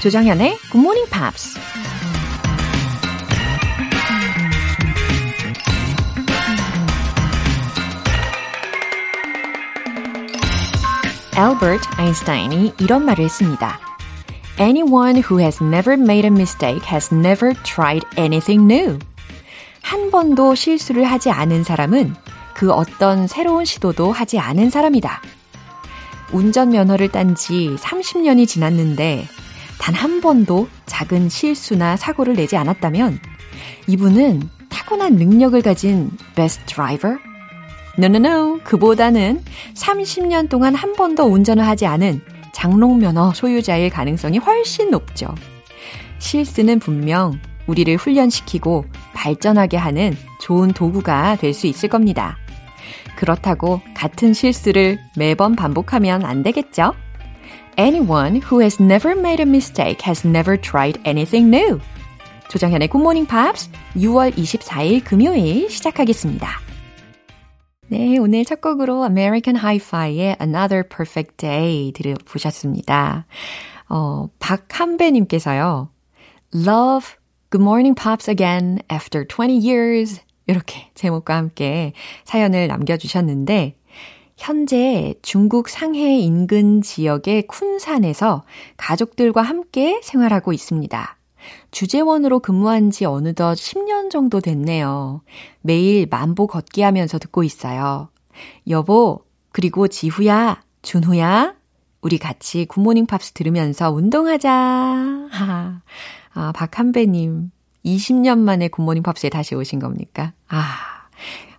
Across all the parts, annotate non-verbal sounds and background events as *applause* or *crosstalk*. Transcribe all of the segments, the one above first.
조정현의 Good Morning Pops. 엘버트 아인슈타인이 이런 말을 했습니다. Anyone who has never made a mistake has never tried anything new. 한 번도 실수를 하지 않은 사람은 그 어떤 새로운 시도도 하지 않은 사람이다. 운전면허를 딴 지 30년이 지났는데 단 한 번도 작은 실수나 사고를 내지 않았다면 이분은 타고난 능력을 가진? No, no, no. 그보다는 30년 동안 한 번도 운전을 하지 않은 장롱면허 소유자일 가능성이 훨씬 높죠. 실수는 분명 우리를 훈련시키고 발전하게 하는 좋은 도구가 될 수 있을 겁니다. 그렇다고 같은 실수를 매번 반복하면 안 되겠죠? Anyone who has never made a mistake has never tried anything new. 조정현의 Good Morning Pops 6월 24일 금요일 시작하겠습니다. 네, 오늘 첫 곡으로 American Hi-Fi의 Another Perfect Day 들어보셨습니다. 어, 박한배님께서요. Love Good Morning Pops Again After 20 Years 이렇게 제목과 함께 사연을 남겨주셨는데 현재 중국 상해 인근 지역의 쿤산에서 가족들과 함께 생활하고 있습니다. 주재원으로 근무한 지 어느덧 10년 정도 됐네요. 매일 만보 걷기 하면서 듣고 있어요. 여보, 그리고 지후야, 준후야, 우리 같이 굿모닝 팝스 들으면서 운동하자. *laughs* 하, 아, 박한배님, 20년 만에 굿모닝 팝스에 다시 오신 겁니까? 아,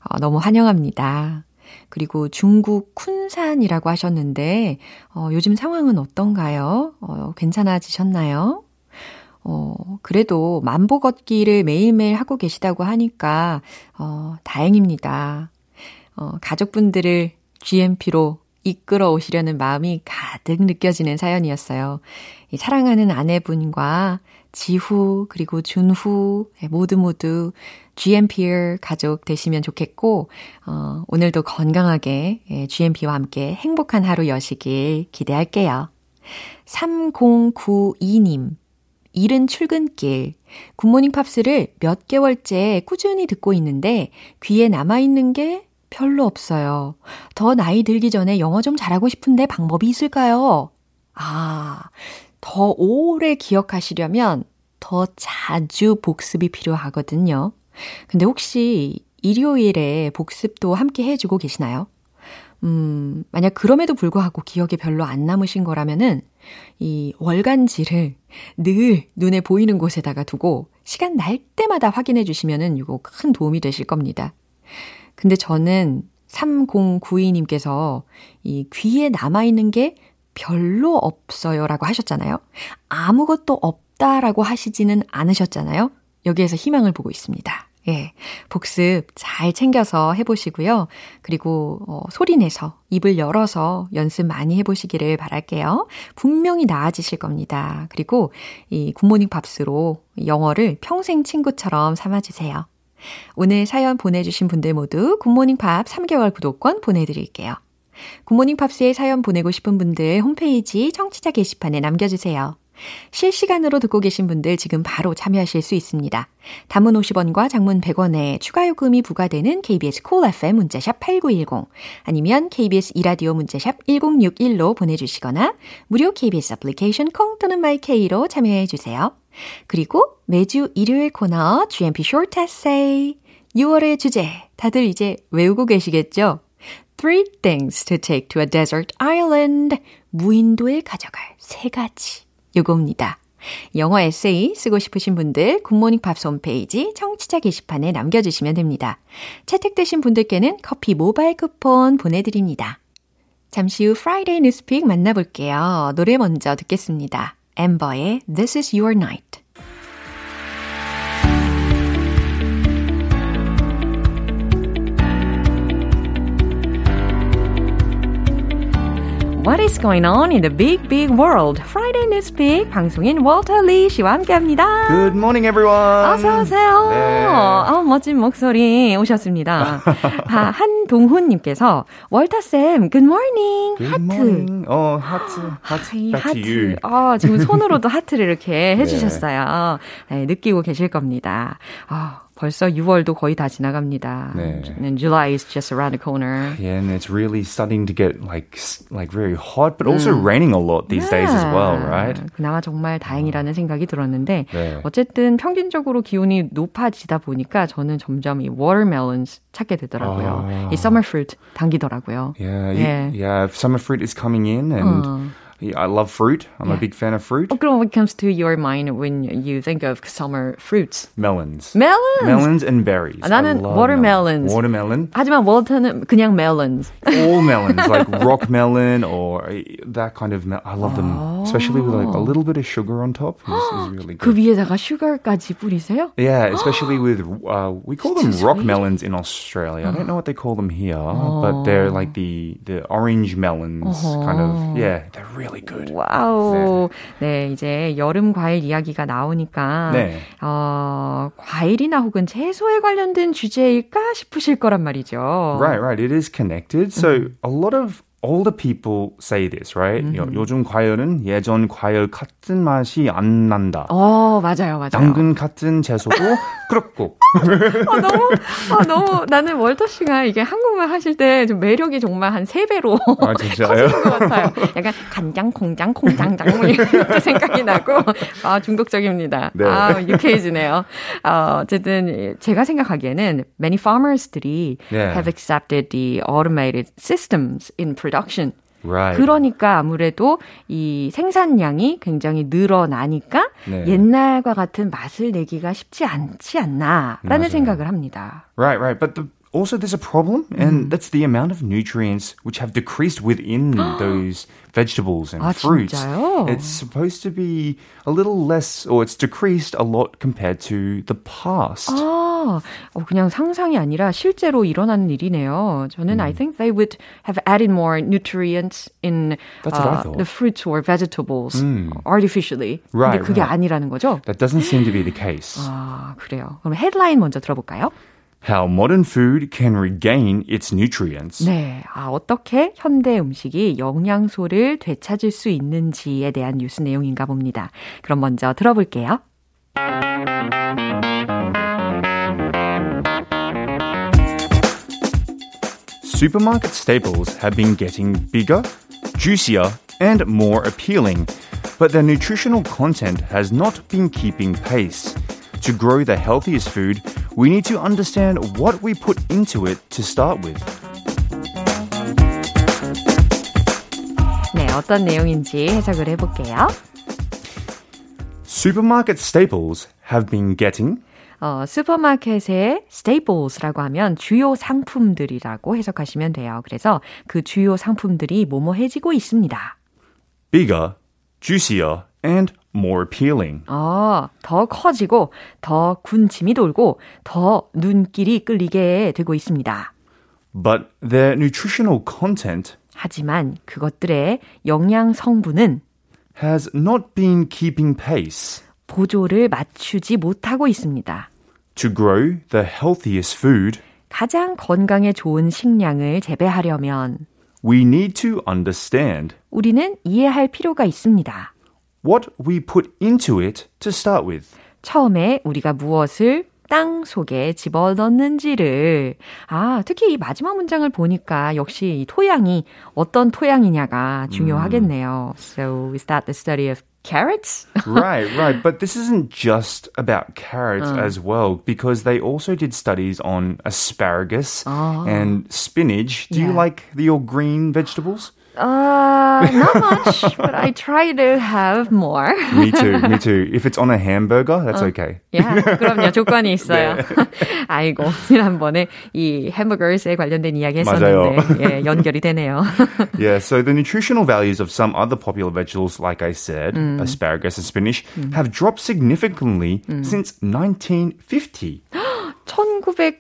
어, 너무 환영합니다. 그리고 중국 쿤산이라고 하셨는데, 어, 요즘 상황은 어떤가요? 어, 괜찮아지셨나요? 어, 그래도 만보 걷기를 매일매일 하고 계시다고 하니까, 어, 다행입니다. 어, 가족분들을 GMP로 이끌어 오시려는 마음이 가득 느껴지는 사연이었어요. 이 사랑하는 아내분과 지후, 그리고 준후, 예, 모두 모두 GMPR 가족 되시면 좋겠고, 어, 오늘도 건강하게 예, GMP와 함께 행복한 하루 여시길 기대할게요. 3092님. 이른 출근길. 굿모닝 팝스를 몇 개월째 꾸준히 듣고 있는데 귀에 남아 있는 게 별로 없어요. 더 나이 들기 전에 영어 좀 잘하고 싶은데 방법이 있을까요? 아, 더 오래 기억하시려면 더 자주 복습이 필요하거든요. 근데 혹시 일요일에 복습도 함께 해주고 계시나요? 음, 만약 그럼에도 불구하고 기억에 별로 안 남으신 거라면은 이 월간지를 늘 눈에 보이는 곳에다가 두고 시간 날 때마다 확인해 주시면은 이거 큰 도움이 되실 겁니다. 근데 저는 3092님께서 이 귀에 남아있는 게 별로 없어요 라고 하셨잖아요. 아무것도 없다라고 하시지는 않으셨잖아요. 여기에서 희망을 보고 있습니다. 예. 복습 잘 챙겨서 해보시고요. 그리고, 어, 소리 내서, 입을 열어서 연습 많이 해보시기를 바랄게요. 분명히 나아지실 겁니다. 그리고 이 굿모닝 팝스로 영어를 평생 친구처럼 삼아주세요. 오늘 사연 보내주신 분들 모두 Good Morning Pops 3개월 구독권 보내드릴게요. Good Morning Pops에 사연 보내고 싶은 분들 홈페이지 청취자 게시판에 남겨주세요. 실시간으로 듣고 계신 분들 지금 바로 참여하실 수 있습니다. 단문 50원과 장문 100원에 추가 요금이 부과되는 KBS Cool FM 문자 sharp 8910 아니면 KBS 2라디오 문자 sharp 1061로 보내주시거나 무료 KBS 애플리케이션 콩 또는 my K로 참여해 주세요. 그리고 매주 일요일 코너 GMP Short Essay 6월의 주제 다들 이제 외우고 계시겠죠? Three things to take to a desert island. 무인도에 가져갈 세 가지. 요겁니다. 영어 에세이 쓰고 싶으신 분들 Good Morning Pops 홈페이지 청취자 게시판에 남겨주시면 됩니다. 채택되신 분들께는 커피 모바일 쿠폰 보내드립니다. 잠시 후 Friday News Pick 만나볼게요. 노래 먼저 듣겠습니다. 엠버의 This is Your Night. What is going on in the big, big world? Friday News Pick 방송인 월터 리 씨와 함께합니다. Good morning, everyone. 어서 오세요. 네. 아, 멋진 목소리 오셨습니다. 아, 한동훈님께서 월터 쌤, Good morning. Good 하트. morning. 어, 하트, 하트. you. 아, 지금 손으로도 하트를 이렇게 해주셨어요. 네, 느끼고 계실 겁니다. 아, 벌써 6월도 거의 다 지나갑니다. 네. And July is just around the corner. Yeah, and it's really starting to get like like very hot, but also raining a lot these days as well, right? 그나마 정말 다행이라는 생각이 들었는데 네. 어쨌든 평균적으로 기온이 높아지다 보니까 저는 점점 이 watermelons 찾게 되더라고요. 아. 이 summer fruit 당기더라고요. Yeah, Yeah. yeah. Summer fruit is coming in, and yeah, I love fruit. I'm Yeah. a big fan of fruit. 어, 그럼 what comes to your mind when you think of summer fruits? Melons, Melons. melons and berries. 아, I 나는 love watermelons. melons. Watermelon. 하지만 월터는 그냥 melons. all melons, like *laughs* rock melon or uh, that kind of. Mel- I love them, especially with like a little bit of sugar on top. Is, is *gasps* really 그 good. 위에다가 슈가까지 뿌리세요? Yeah, especially with uh, we call them That's rock sweet. melons in Australia. I don't know what they call them here, but they're like the the orange melons, kind of. Yeah, they're really good. 와우. 네, 이제 여름 과일 이야기가 나오니까 네. 어, 과일이나 혹은 채소에 관련된 주제일까 싶으실 거란 말이죠. Right, right. It is connected. So a lot of older people say this, right? 요, 요즘 과일은 예전 과일 같은 맛이 안 난다. 어, 맞아요, 맞아요. 당근 같은 채소도 *laughs* 그렇고. 아, 너무, 아, 너무, 나는 월터 씨가 이게 한국말 하실 때 좀 매력이 정말 한 세배로 아, 진짜요? *laughs* 커지는 것 같아요. 약간 간장, 공장, 콩장장, 뭐 이렇게 생각이 나고, 아, 중독적입니다. 네. 아, 유쾌해지네요. 어, 어쨌든, 제가 생각하기에는 many farmers들이 네. have accepted the automated systems in production. Right. 그러니까 아무래도 이 생산량이 굉장히 늘어나니까 네. 옛날과 같은 맛을 내기가 쉽지 않지 않나라는 맞아요. 생각을 합니다. Right, right. But the, also there's a problem, and that's the amount of nutrients which have decreased within *gasps* those vegetables and 아, fruits. 진짜요? It's supposed to be a little less, or it's decreased a lot compared to the past. 아, 어, 그냥 상상이 아니라 실제로 일어나는 일이네요. 저는 I think they would have added more nutrients in That's what I uh, thought. the fruits or vegetables artificially. Right, 근데 그게 right. 아니라는 거죠? That doesn't seem to be the case. 아, 그래요. 그럼 헤드라인 먼저 들어볼까요? How modern food can regain its nutrients. 네. 아, 어떻게 현대 음식이 영양소를 되찾을 수 있는지에 대한 뉴스 내용인가 봅니다. 그럼 먼저 들어볼게요. Supermarket staples have been getting bigger, juicier, and more appealing, but their nutritional content has not been keeping pace. To grow the healthiest food, we need to understand what we put into it to start with. 네, 어떤 내용인지 해석을 해볼게요. Supermarket staples have been getting 어, 슈퍼마켓의 staples라고 하면 주요 상품들이라고 해석하시면 돼요. 그래서 그 주요 상품들이 뭐뭐해지고 있습니다. bigger, juicier, and more appealing. 어, 더 커지고 더 군침이 돌고 더 눈길이 끌리게 되고 있습니다. But their nutritional content 하지만 그것들의 영양 성분은 has not been keeping pace. 보조를 맞추지 못하고 있습니다. To grow the healthiest food, 가장 건강에 좋은 식량을 재배하려면 we need to understand 우리는 이해할 필요가 있습니다. what we put into it to start with. 처음에 우리가 무엇을 땅 속에 집어넣는지를 아 특히 이 마지막 문장을 보니까 역시 이 토양이 어떤 토양이냐가 중요하겠네요. So is that the study of carrots? *laughs* right, right. But this isn't just about carrots as well, because they also did studies on asparagus and spinach. Do you Yeah. like the, your green vegetables? Uh, not much, but I try to have more. *laughs* me too, me too. If it's on a hamburger, that's okay. 야, 그럼요. 조건이 *laughs* 있어요. *laughs* 아이고, 지난번에 이 햄버거스에 관련된 이야기 했었는데, 예, 연결이 되네요. Yeah, so the nutritional values of some other popular vegetables, like I said, asparagus and spinach, have dropped significantly since 1950.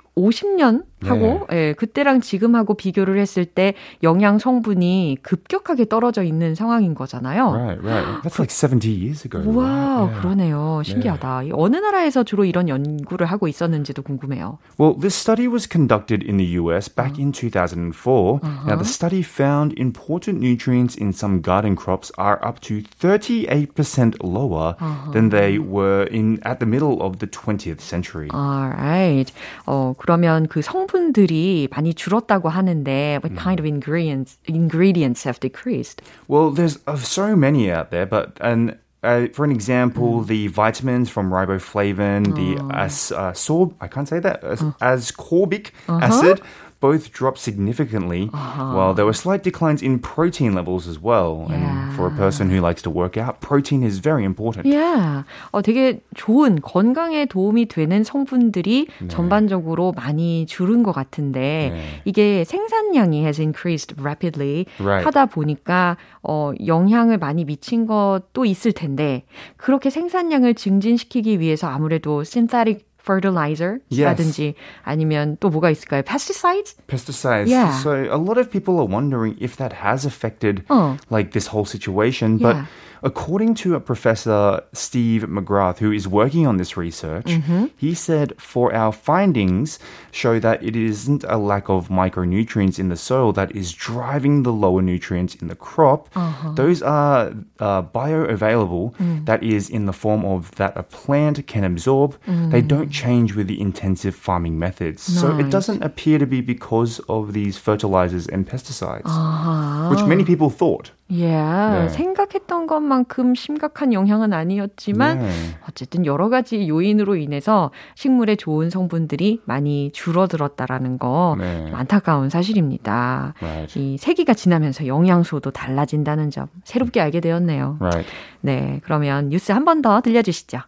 *gasps* 50년 하고 네. 예, 그때랑 지금하고 비교를 했을 때 영양 성분이 급격하게 떨어져 있는 상황인 거잖아요. Right, right. That's like 70 years ago. 와, right? yeah. 그러네요. 신기하다. 네. 어느 나라에서 주로 이런 연구를 하고 있었는지도 궁금해요. Well, this study was conducted in the US back uh. in 2004. Uh-huh. Now, the study found important nutrients in some garden crops are up to 38% lower uh-huh. than they were in at the middle of the 20th century. Alright. 어, 그러면 그 성분들이 많이 줄었다고 하는데 what kind of ingredients ingredients have decreased? Well, there's uh, so many out there, but and uh, for an example, mm. the vitamins from riboflavin, oh. the as uh, sorb, I can't say that, as, uh. ascorbic uh-huh. acid both dropped significantly, uh-huh. while there were slight declines in protein levels as well. Yeah. And for a person who likes to work out, protein is very important. Yeah. 어, 되게 좋은 건강에 도움이 되는 성분들이 네. 전반적으로 많이 줄은 것 같은데 네. 이게 생산량이 has increased rapidly right. 하다 보니까 어, 영향을 많이 미친 것도 있을 텐데 그렇게 생산량을 증진시키기 위해서 아무래도 synthetic fertilizer라든지 yes. 아니면 또 뭐가 있을까요? Pesticides? Pesticides. Yeah. So a lot of people are wondering if that has affected 어. like this whole situation, but yeah. According to a professor, Steve McGrath, who is working on this research, mm-hmm. he said for our findings show that it isn't a lack of micronutrients in the soil that is driving the lower nutrients in the crop. Uh-huh. Those are uh, bioavailable, mm. that is in the form of that a plant can absorb. Mm. They don't change with the intensive farming methods. Nice. So it doesn't appear to be because of these fertilizers and pesticides, uh-huh. which many people thought. Yeah, 네. 생각했던 것만큼 심각한 영향은 아니었지만 네. 어쨌든 여러 가지 요인으로 인해서 식물에 좋은 성분들이 많이 줄어들었다라는 거 네. 안타까운 사실입니다. Right. 이 세기가 지나면서 영양소도 달라진다는 점 새롭게 알게 되었네요. Right. 네, 그러면 뉴스 한 번 더 들려주시죠.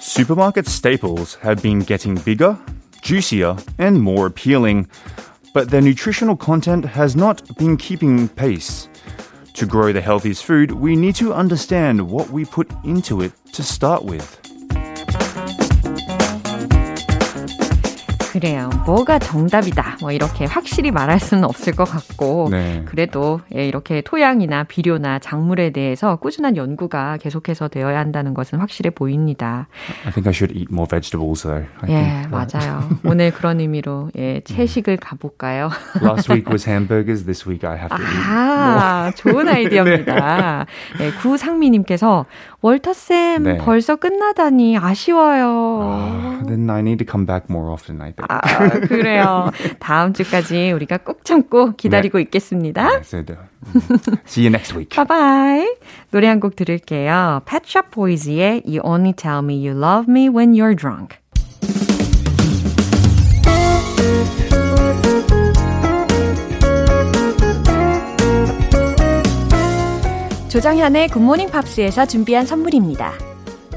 Supermarket staples have been getting bigger juicier, and more appealing. But their nutritional content has not been keeping pace. To grow the healthiest food, we need to understand what we put into it to start with. 그래요. 뭐가 정답이다. 뭐 이렇게 확실히 말할 수는 없을 것 같고 네. 그래도 예, 이렇게 토양이나 비료나 작물에 대해서 꾸준한 연구가 계속해서 되어야 한다는 것은 확실해 보입니다. I think I should eat more vegetables though. I 예, think. 맞아요. 오늘 그런 의미로 예, *laughs* 채식을 가볼까요? Last week was hamburgers. This week I have to eat. 아, 좋은 *laughs* 아이디어입니다. 네. 예, 구상미님께서 월터 쌤 네. 벌써 끝나다니 아쉬워요. Uh, then I need to come back more often. I think. 아, 그래요. 다음 주까지 우리가 꼭 참고 기다리고 네. 있겠습니다. 네, See you next week. Bye bye. 노래 한 곡 들을게요. Pet Shop Boys의 You Only Tell Me You Love Me When You're Drunk. 조장현의 굿모닝 팝스에서 준비한 선물입니다.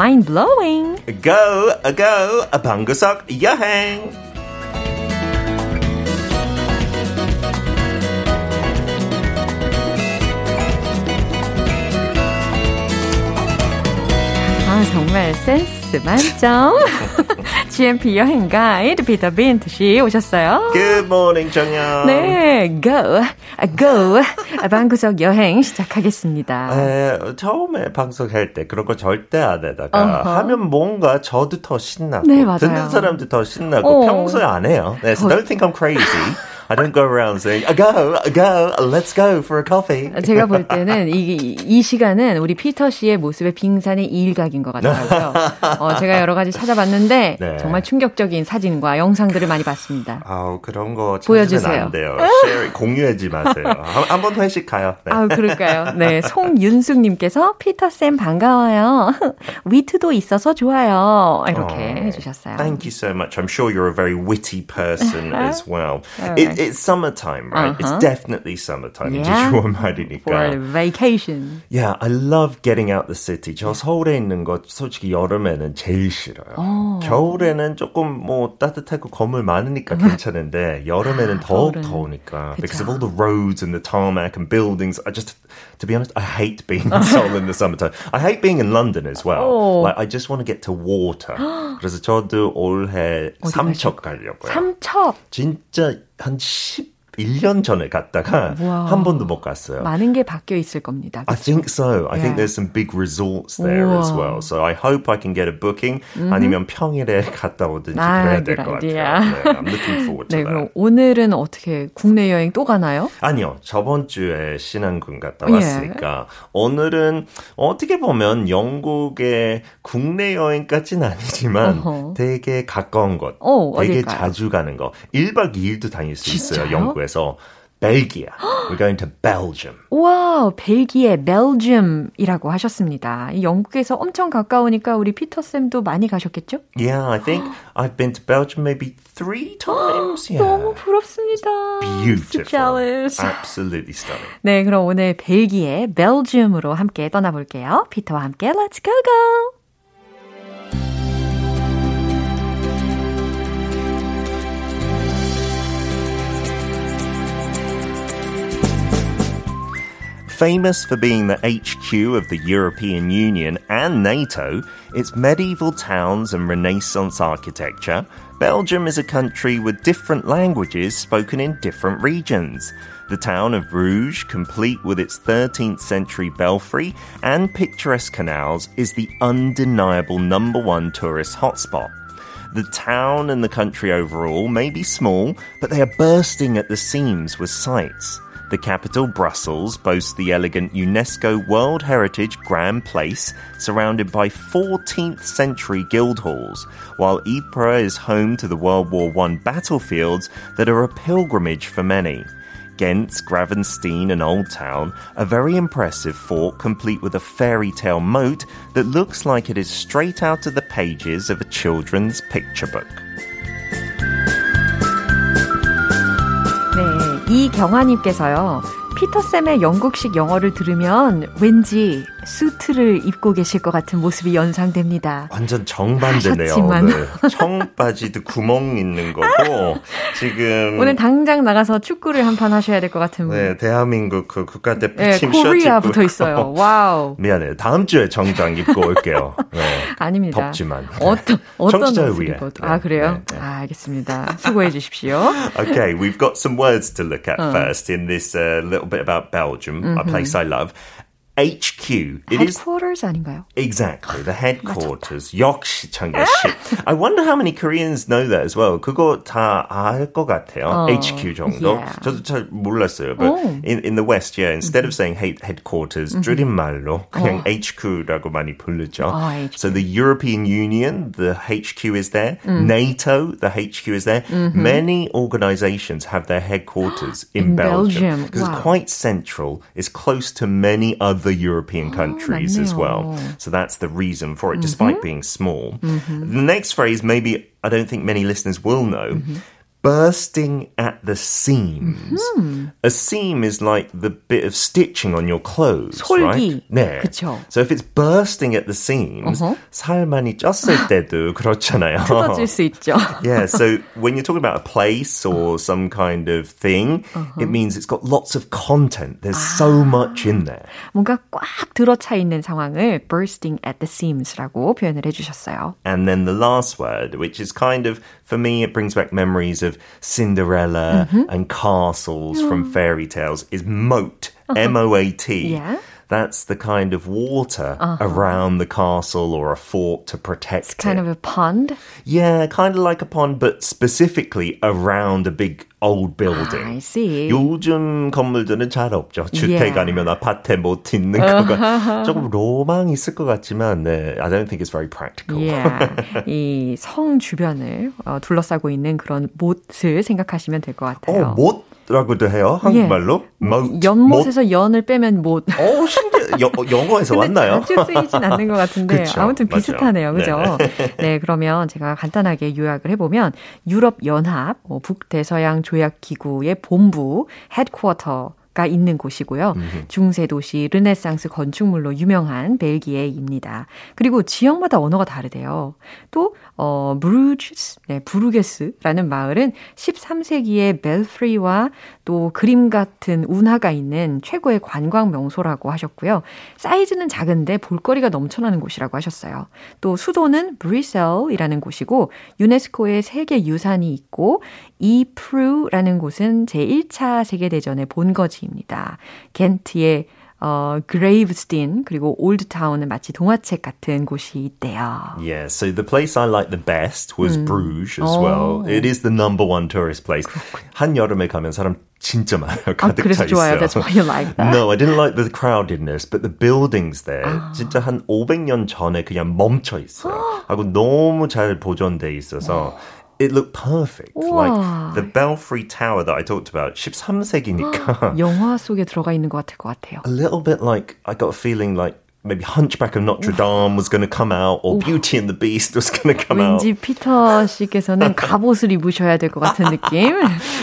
Mind blowing. Go, go, 방구석 여행. 아, 정말 센스 만점. GMP 여행 가이드 피터 빈트 씨 오셨어요. Good morning, 정연. 네, go, go. 방구석 여행 시작하겠습니다. 에, 처음에 방송할 때 그런 거 절대 안 해다가 uh-huh. 하면 뭔가 저도 더 신나고 네, 듣는 사람도 더 신나고 어. 평소에 안 해요. 네, so don't think I'm crazy. I don't go around saying, go, go, let's go for a coffee. 제가 볼 때는 이, 이 시간은 우리 피터 씨의 모습의 빙산의 일각인 것 같아요. 어, 제가 여러 가지 찾아봤는데 네. 정말 충격적인 사진과 영상들을 많이 봤습니다. 아우 그런 거 보여주세요. 안 돼요. 쉐어, 공유하지 마세요. 한번 회식 가요. 네. 아 그럴까요? 네, 송윤숙님께서 피터 쌤 반가워요. 위트도 있어서 좋아요. 이렇게 oh, 해주셨어요. Thank you so much. I'm sure you're a very witty person *laughs* as well. It, it's summertime, right? Uh-huh. It's definitely summertime. Yeah. *laughs* 이제 6월 말이니까. For vacation. Yeah, I love getting out the city. 저 서울에 있는 거 솔직히 여름에는 제일 싫어요. 오. 겨울에는 조금 뭐 따뜻하고 건물 많으니까 *laughs* 괜찮은데 여름에는 더욱 더우니까. 그쵸. Because of all the roads and the tarmac and buildings, I just to be honest, I hate being in *laughs* Seoul in the summertime. I hate being in London as well. 오. Like I just want to get to water. *gasps* 그래서 저도 올해 삼척 가려고요. 삼척. 진짜 한 10. 1년 전에 갔다가 wow. 한 번도 못 갔어요. 많은 게 바뀌어 있을 겁니다. 그렇죠? I think so. I yeah. think there's some big resorts there 우와. as well. So I hope I can get a booking. Mm-hmm. 아니면 평일에 갔다 오든지 아, 그래야 될 것 같아요. 네, I'm looking forward to *laughs* 네, that. 그럼 오늘은 어떻게 국내 여행 또 가나요? 아니요. 저번 주에 신안군 갔다 왔으니까 yeah. 오늘은 어떻게 보면 영국의 국내 여행까지는 아니지만 uh-huh. 되게 가까운 곳, 오, 되게 어딜까요? 자주 가는 거. 1박 2일도 다닐 수 진짜요? 있어요. 영국에. 그래서 벨기에. We're going to Belgium. 와, 벨기에, 벨gium이라고 하셨습니다. 영국에서 엄청 가까우니까 우리 피터 쌤도 많이 가셨겠죠? Yeah, I think I've been to Belgium maybe three times. Yeah. 너무 부럽습니다. Beautiful. Jealous. Absolutely stunning. 네, 그럼 오늘 벨기에, 벨gium으로 함께 떠나볼게요. 피터와 함께 Let's go go! Famous for being the HQ of the European Union and NATO, its medieval towns and Renaissance architecture, Belgium is a country with different languages spoken in different regions. The town of Bruges, complete with its 13th century belfry and picturesque canals, is the undeniable number one tourist hotspot. The town and the country overall may be small, but they are bursting at the seams with sights. The capital, Brussels, boasts the elegant UNESCO World Heritage Grand Place, surrounded by 14th century guild halls, while Ypres is home to the World War I battlefields that are a pilgrimage for many. Ghent, Gravenstein, and Old Town, a very impressive fort complete with a fairy tale moat that looks like it is straight out of the pages of a children's picture book. 이경아님께서요. 피터쌤의 영국식 영어를 들으면 왠지 수트를 입고 계실 것 같은 모습이 연상됩니다. 완전 정반대네요. 오늘 청바지도 구멍 있는 거고 *laughs* 지금 오늘 당장 나가서 축구를 한 판 하셔야 될 것 같은 네, 대한민국 그 국가 대표팀 네, 코리아 붙어 있어요. 와우. *laughs* 미안해요. 다음 주에 정장 입고 올게요. 네. 아닙니다. 덥지만. 어떤 어떤 청취자를 위해. 아 그래요? 네, 네. 아, 알겠습니다. 수고해 주십시오. *laughs* okay, we've got some words to look at 어. first in this uh, little bit about Belgium, mm-hmm. a place I love. HQ. It headquarters is, 아닌가요? Exactly, the headquarters. 역시 청계시. *laughs* I wonder how many Koreans know that as well. 그거 다 알 것 같아요. 어, HQ 정도. Yeah. 저도 잘 몰랐어요. But oh. in, in the West, yeah, instead mm-hmm. of saying headquarters, mm-hmm. 줄임말로 그냥 어. HQ라고 많이 부르죠. 어, HQ. So the European Union, the HQ is there. Mm. NATO, the HQ is there. Mm-hmm. Many organizations have their headquarters *gasps* in, in Belgium because wow. it's quite central. It's close to many other other European countries oh, as well. So that's the reason for it, despite mm-hmm. being small. Mm-hmm. The next phrase, maybe I don't think many listeners will know. Mm-hmm bursting at the seams. Mm-hmm. A seam is like the bit of stitching on your clothes, 솔기. right? 네. 그쵸. So if it's bursting at the seams, uh-huh. 살 많이 쪘을 때도 *laughs* 그렇잖아요. 뜯어질 수 있죠. *laughs* yeah, so when you're talking about a place or some kind of thing, uh-huh. it means it's got lots of content. There's 아. so much in there. 뭔가 꽉 들어차 있는 상황을 bursting at the seams라고 표현을 해주셨어요. And then the last word, which is kind of, for me, it brings back memories of Cinderella mm-hmm. and castles from fairy tales is moat, uh-huh. M O A T. Yeah. That's the kind of water uh-huh. around the castle or a fort to protect it's kind it. of a pond? Yeah, kind of like a pond, but specifically around a big old building. I see. 요즘 건물들은 잘 없죠. 주택 Yeah. 아니면 아파트에 못 있는 거가 조금 로망이 있을 것 같지만, 네, I don't think it's very practical. Yeah. *laughs* 이성 주변을 어, 둘러싸고 있는 그런 못을 생각하시면 될 것 같아요. 어, 못 라고도 해요? 한국말로? 못, 연못에서 연을 빼면 못. 못. 어, 신기해. 여, 영어에서 왔나요? 자주 쓰이진 않는 것 같은데 그쵸, 아무튼. 비슷하네요, 그죠? *laughs* 네. 그러면 제가 간단하게 요약을 해보면 유럽 연합 뭐 북대서양 조약 기구의 본부 헤드쿼터. 가 있는 곳이고요. 중세 도시 르네상스 건축물로 유명한 벨기에입니다. 그리고 지역마다 언어가 다르대요. 또 어, 브루즈, 네, 부르게스라는 마을은 13세기의 벨프리와 또 그림 같은 운하가 있는 최고의 관광 명소라고 하셨고요. 사이즈는 작은데 볼거리가 넘쳐나는 곳이라고 하셨어요. 또 수도는 브리셀이라는 곳이고 유네스코의 세계 유산이 있고 이프루라는 곳은 제1차 세계대전의 본거지입니다. 겐트의 어, 그레이브스틴 그리고 올드타운은 마치 동화책 같은 곳이 있대요. Yeah, so the place I liked the best was Bruges as 어. well. It is the number one tourist place. 한여름에 가면 사람 진짜 많아요. 아, 가득 그래서 차 좋아요. 있어요. That's why you like that. No, I didn't like the crowdedness, but the buildings there 진짜 한 500년 전에 그냥 멈춰 있어요. *gasps* 하고 너무 잘 보존돼 있어서 it looked perfect. 우와. Like the Belfry Tower that I talked about, 13세기니까 *gasps* 영화 속에 들어가 있는 것 같을 것 같아요. a little bit like I got a feeling like maybe Hunchback of Notre Dame was going to come out or Beauty and the Beast was going to come out. 왠지 피터 씨께서는 *laughs* 갑옷을 입으셔야 될 것 같은 느낌.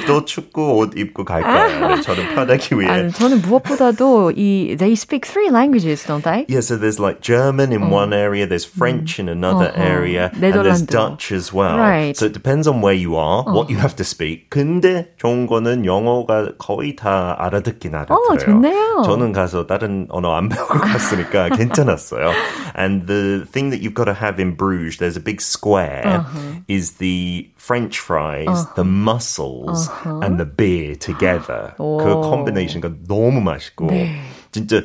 또 춥고 옷 입고 갈 거예요. 네, *laughs* 저는 편하기 위해. 아니, 저는 무엇보다도 이 they speak three languages, don't they? Yeah, so there's like German in one area, there's French in another 어허. area, and there's 네덜란드. Dutch as well. Right. So it depends on where you are, what you have to speak. 근데 좋은 거는 영어가 거의 다 알아듣긴 알아들어요. 좋네요. 저는 가서 다른 언어 안 배우고 갔으니까 괜찮았어요. *laughs* And the thing that you've got to have in Bruges, there's a big square, is the French fries, the mussels, and the beer together. 그 콤비네이션가 너무 맛있고 진짜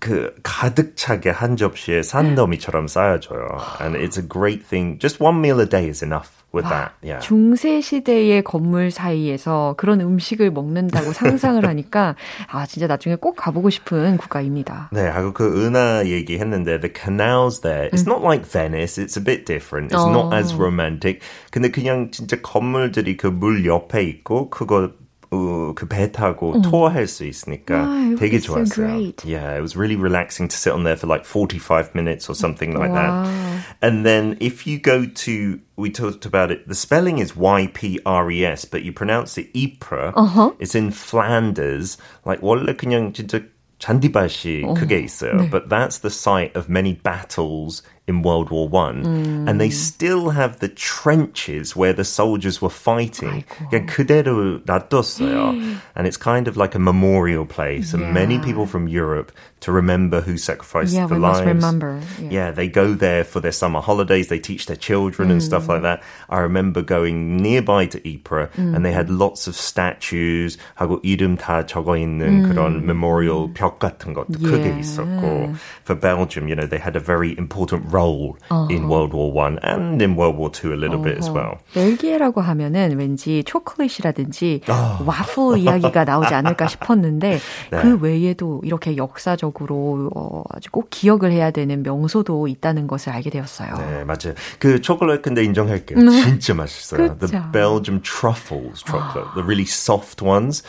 그 가득 차게 한 접시에 산더미처럼 쌓여줘요. And it's a great thing. Just one meal a day is enough With that. Yeah. 중세 시대의 건물 사이에서 그런 음식을 먹는다고 상상을 하니까 아 진짜 나중에 꼭 가보고 싶은 국가입니다. 네, 하고 그 은하 얘기했는데 the canals there, it's not like Venice. It's a bit different. It's not as romantic. 근데 그냥 진짜 건물들이 그 물 옆에 있고 그거 어, 그배 타고 투어할 수 있으니까 Wow, 되게 that's so 좋았어요. great. Yeah, it was really relaxing to sit on there for like 45 minutes or something like Wow. that. And then if you go to, we talked about it, the spelling is Y-P-R-E-S, but you pronounce it Ypres. It's in Flanders. Like 원래 그냥 진짜 잔디밭이 크게 있어요. But that's the site of many battles in World War One, and they still have the trenches where the soldiers were fighting. 그냥 그대로 놔뒀어요. *gasps* and it's kind of like a memorial place, and many people from Europe to remember who sacrificed Yeah, the we lives. must remember. Yeah. Yeah, they go there for their summer holidays. They teach their children and stuff like that. I remember going nearby to Ypres, and they had lots of statues. 하고 이름 다 적어 있는 그런 memorial 벽 같은 것도 크게 Yeah. 있었고. For Belgium, you know, they had a very important role in World War One and in World War Two a little bit as well. 벨기에라고 하면은 왠지 초콜릿이라든지 아. 와플 이야기가 나오지 않을까 싶었는데 *laughs* 그 외에도 이렇게 역사적으로 어, 아주 꼭 기억을 해야 되는 명소도 있다는 것을 알게 되었어요. 네, 맞아요. 그 초콜릿 근데 인정할게요. 진짜 맛있어요. The. Belgium truffles chocolate, the really soft ones.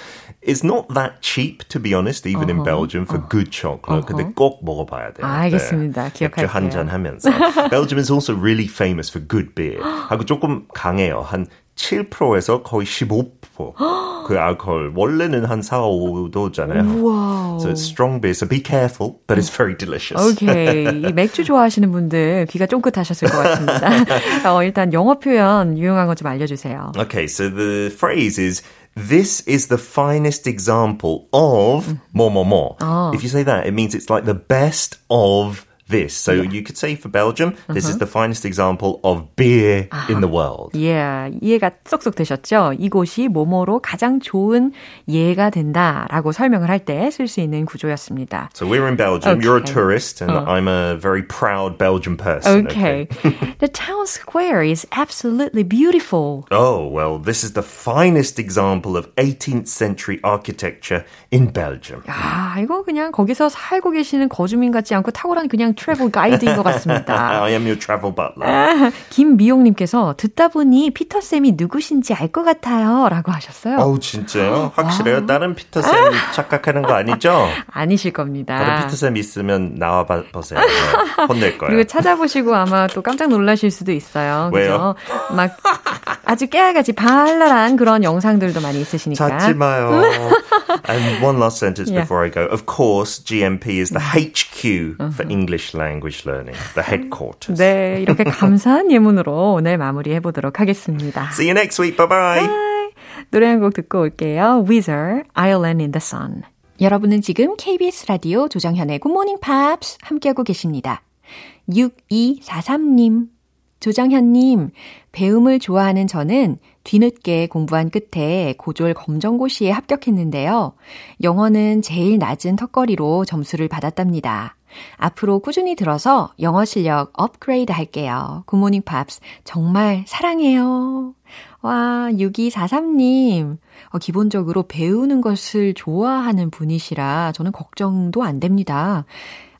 It's not that cheap, to be honest, even in Belgium for good chocolate. 근데 꼭 먹어봐야 돼요. 알겠습니다. 맥주 기억할게요. 한잔 하면서. Belgium is also really famous for good beer. *gasps* 하고 조금 강해요. 한 7%에서 거의 15%. 그 *gasps* 알코올 원래는 한 4, 5도잖아요. 와우. So it's strong beer. So be careful, but it's very delicious. 오케이. 이 *laughs* 맥주 좋아하시는 분들 귀가 쫑긋하셨을 것 같습니다. *laughs* 어, 일단 영어 표현 유용한 거 좀 알려주세요. Okay, so the phrase is this is the finest example of more more more. Ah. If you say that, it means it's like the best of this. So you could say for Belgium, this is the finest example of beer in the world. Yeah, 이해가 쏙쏙 되셨죠? 이곳이 뭐뭐로 가장 좋은 예가 된다라고 설명을 할 때 쓸 수 있는 구조였습니다. So we're in Belgium. You're a Okay. tourist, and I'm a very proud Belgian person. Okay. *laughs* the town square is absolutely beautiful. Oh, well, this is the finest example of 18th century architecture in Belgium. 아, 이거 그냥 거기서 살고 계시는 거주민 같지 않고 탁월한 그냥 트래블 가이드인 것 같습니다. *laughs* I am your travel butler. 아, *laughs* 김미용님께서 듣다 보니 피터 쌤이 누구신지 알 것 같아요. 라고 하셨어요. 어우, 진짜요? 확실해요? 다른 피터 쌤 착각하는 거 아니죠? *laughs* 아니실 다른 겁니다. 피터 쌤 있으면 나와 봐- 보세요. 네, 혼낼 거예요. 그리고 찾아보시고 아마 또 깜짝 놀라실 수도 있어요. 왜요? 그죠? 막 아주 깨알같이 발랄한 그런 영상들도 많이 있으시니까. 찾지 마요. and one last sentence Yeah. before I go. Of course, GMP is the HQ for English language learning, the headquarters. 네, 이렇게 감사한 예문으로 오늘 마무리해 보도록 하겠습니다. See you next week. Bye bye. 노래 한 곡 듣고 올게요. Weezer, Island in the Sun. 여러분은 지금 KBS 라디오 조정현의 Good Morning Pops 함께하고 계십니다. 6243님, 조정현님, 배움을 좋아하는 저는 뒤늦게 공부한 끝에 고졸 검정고시에 합격했는데요. 영어는 제일 낮은 턱걸이로 점수를 받았답니다. 앞으로 꾸준히 들어서 영어 실력 업그레이드 할게요. Good Morning Pops 정말 사랑해요. 와, 6243님. 어, 기본적으로 배우는 것을 좋아하는 분이시라 저는 걱정도 안 됩니다.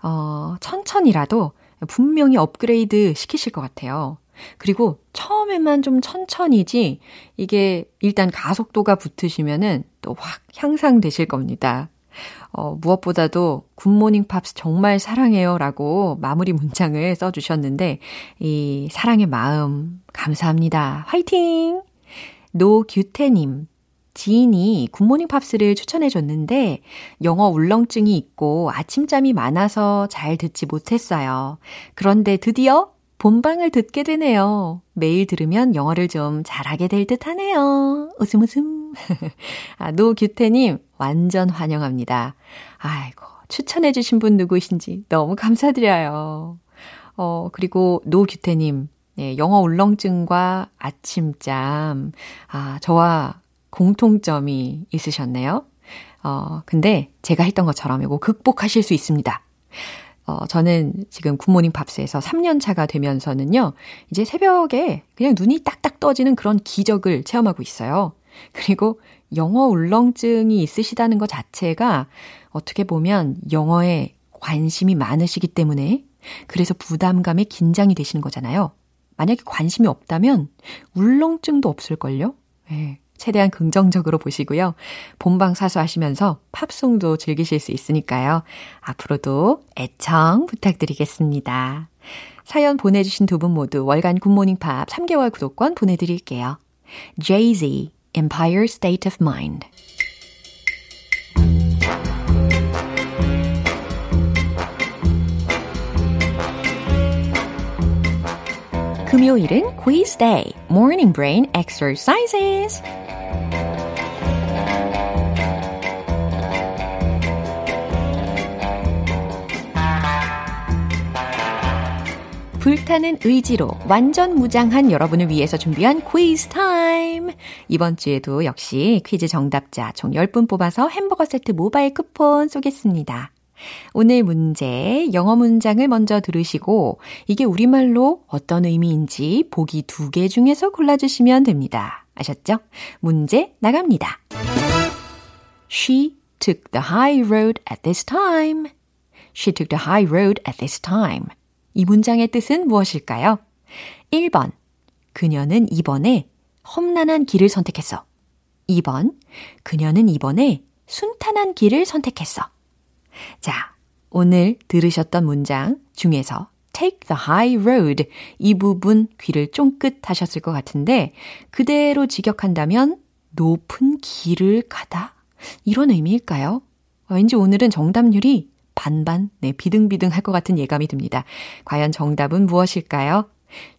어, 천천히라도 분명히 업그레이드 시키실 것 같아요. 그리고 처음에만 좀 천천히지 이게 일단 가속도가 붙으시면은 또 확 향상되실 겁니다. 어, 무엇보다도 굿모닝 팝스 정말 사랑해요 라고 마무리 문장을 써주셨는데, 이 사랑의 마음 감사합니다. 화이팅! 노규태님, 지인이 굿모닝 팝스를 추천해 줬는데, 영어 울렁증이 있고 아침잠이 많아서 잘 듣지 못했어요. 그런데 드디어 본방을 듣게 되네요. 매일 들으면 영어를 좀 잘하게 될 듯 하네요. 웃음 웃음. *laughs* 아, 노규태님, 완전 환영합니다. 아이고, 추천해주신 분 누구신지 너무 감사드려요. 어, 그리고 노규태님, 네, 영어 울렁증과 아침잠, 아, 저와 공통점이 있으셨네요. 어, 근데 제가 했던 것처럼 이거 극복하실 수 있습니다. 어, 저는 지금 굿모닝 팝스에서 3년 차가 되면서는요, 이제 새벽에 그냥 눈이 딱딱 떠지는 그런 기적을 체험하고 있어요. 그리고 영어 울렁증이 있으시다는 것 자체가 어떻게 보면 영어에 관심이 많으시기 때문에 그래서 부담감에 긴장이 되시는 거잖아요. 만약에 관심이 없다면 울렁증도 없을걸요? 네, 최대한 긍정적으로 보시고요. 본방 사수하시면서 팝송도 즐기실 수 있으니까요. 앞으로도 애청 부탁드리겠습니다. 사연 보내주신 두 분 모두 월간 굿모닝 팝 3개월 구독권 보내드릴게요. Jay-Z, Empire State of Mind. 금요일은 quiz day, morning brain exercises. 불타는 의지로 완전 무장한 여러분을 위해서 준비한 퀴즈 타임. 이번 주에도 역시 퀴즈 정답자 총 10분 뽑아서 햄버거 세트 모바일 쿠폰 쏘겠습니다. 오늘 문제, 영어 문장을 먼저 들으시고 이게 우리말로 어떤 의미인지 보기 두 개 중에서 골라주시면 됩니다. 아셨죠? 문제 나갑니다. She took the high road at this time. She took the high road at this time. 이 문장의 뜻은 무엇일까요? 1번. 그녀는 이번에 험난한 길을 선택했어. 2번. 그녀는 이번에 순탄한 길을 선택했어. 자, 오늘 들으셨던 문장 중에서 take the high road 이 부분 귀를 쫑긋 하셨을 것 같은데 그대로 직역한다면 높은 길을 가다 이런 의미일까요? 왠지 오늘은 정답률이 반반, 네, 비등비등 할 것 같은 예감이 듭니다. 과연 정답은 무엇일까요?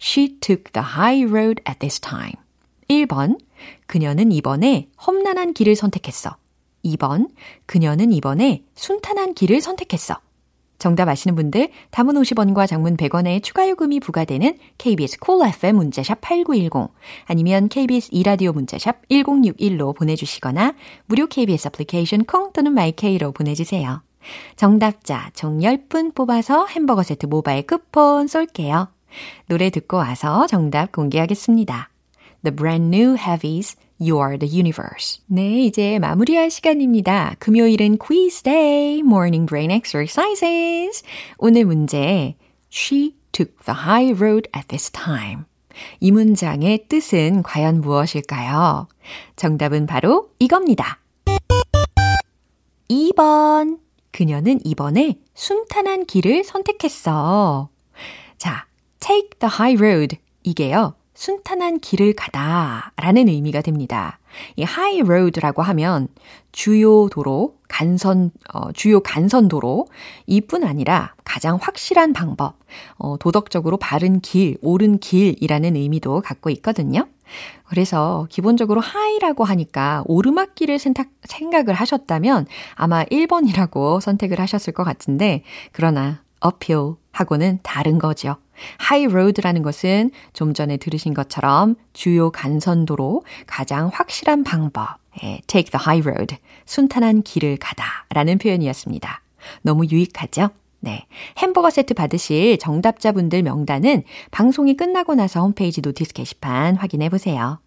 She took the high road at this time. 1번, 그녀는 이번에 험난한 길을 선택했어. 2번, 그녀는 이번에 순탄한 길을 선택했어. 정답 아시는 분들 단문 50원과 장문 100원의 추가 요금이 부과되는 KBS 콜 cool FM 문자샵 8910 아니면 KBS 이라디오 문자샵 1061로 보내주시거나 무료 KBS 애플리케이션 콩 또는 마이케이로 보내주세요. 정답자 총 10분 뽑아서 햄버거 세트 모바일 쿠폰 쏠게요. 노래 듣고 와서 정답 공개하겠습니다. The brand new heavies You are the universe. 네, 이제 마무리할 시간입니다. 금요일은 quiz day, morning brain exercises. 오늘 문제, She took the high road at this time. 이 문장의 뜻은 과연 무엇일까요? 정답은 바로 이겁니다. 2번. 그녀는 이번에 순탄한 길을 선택했어. 자, take the high road. 이게요. 순탄한 길을 가다 라는 의미가 됩니다. 이 high road라고 하면 주요 도로, 간선, 어, 주요 간선도로 이뿐 아니라 가장 확실한 방법, 어, 도덕적으로 바른 길, 옳은 길이라는 의미도 갖고 있거든요. 그래서 기본적으로 하이라고 하니까 오르막길을 선택, 생각을 하셨다면 아마 1번이라고 선택을 하셨을 것 같은데, 그러나 uphill 하고는 다른 거죠. Road라는 것은 좀 전에 들으신 것처럼 주요 간선도로 가장 확실한 방법, 예, take the high road, 순탄한 길을 가다 라는 표현이었습니다. 너무 유익하죠? 네. 햄버거 세트 받으실 정답자분들 명단은 방송이 끝나고 나서 홈페이지 notice 게시판 확인해 보세요.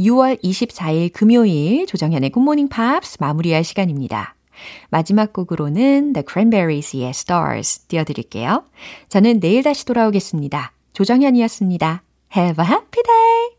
6월 24일 금요일 조정현의 굿모닝 팝스 마무리할 시간입니다. 마지막 곡으로는 The Cranberries의 Stars 띄워드릴게요. 저는 내일 다시 돌아오겠습니다. 조정현이었습니다. Have a happy day!